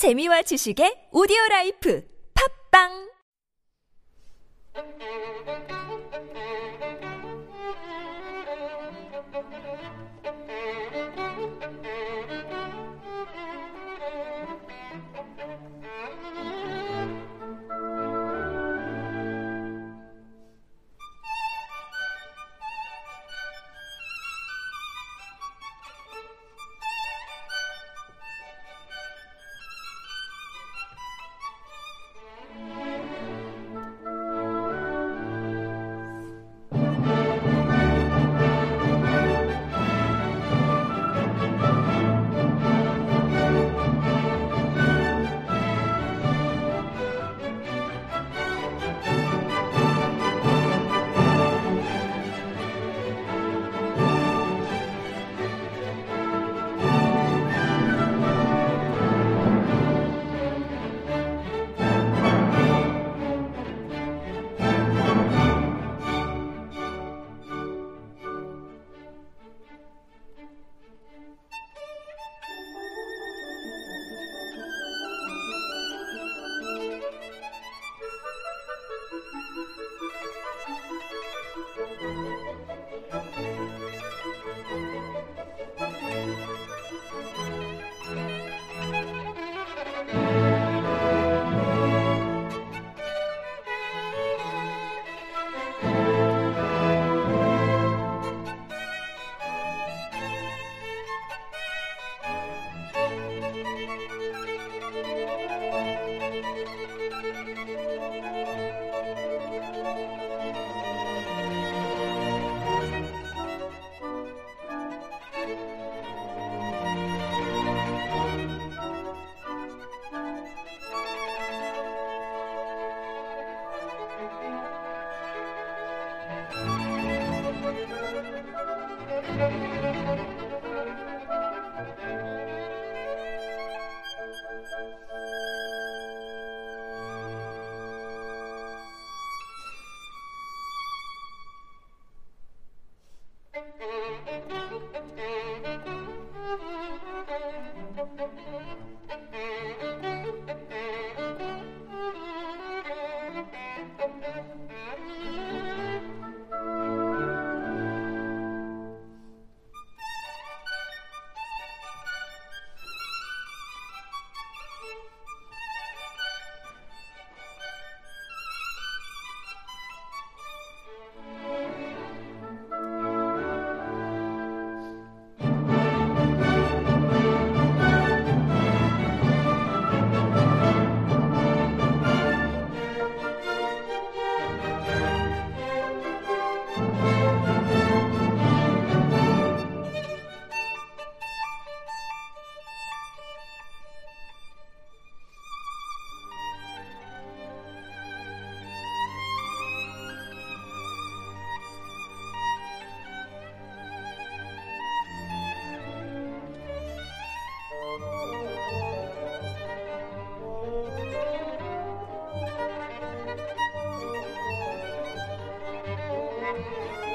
재미와 지식의 오디오 라이프 팝빵 Música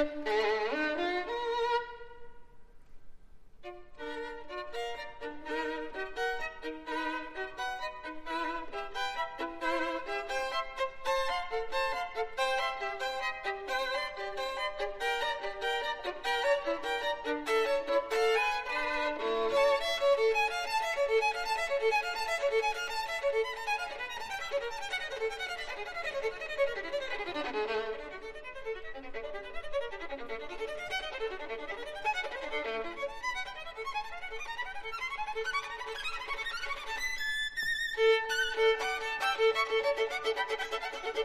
Thank you. Thank you.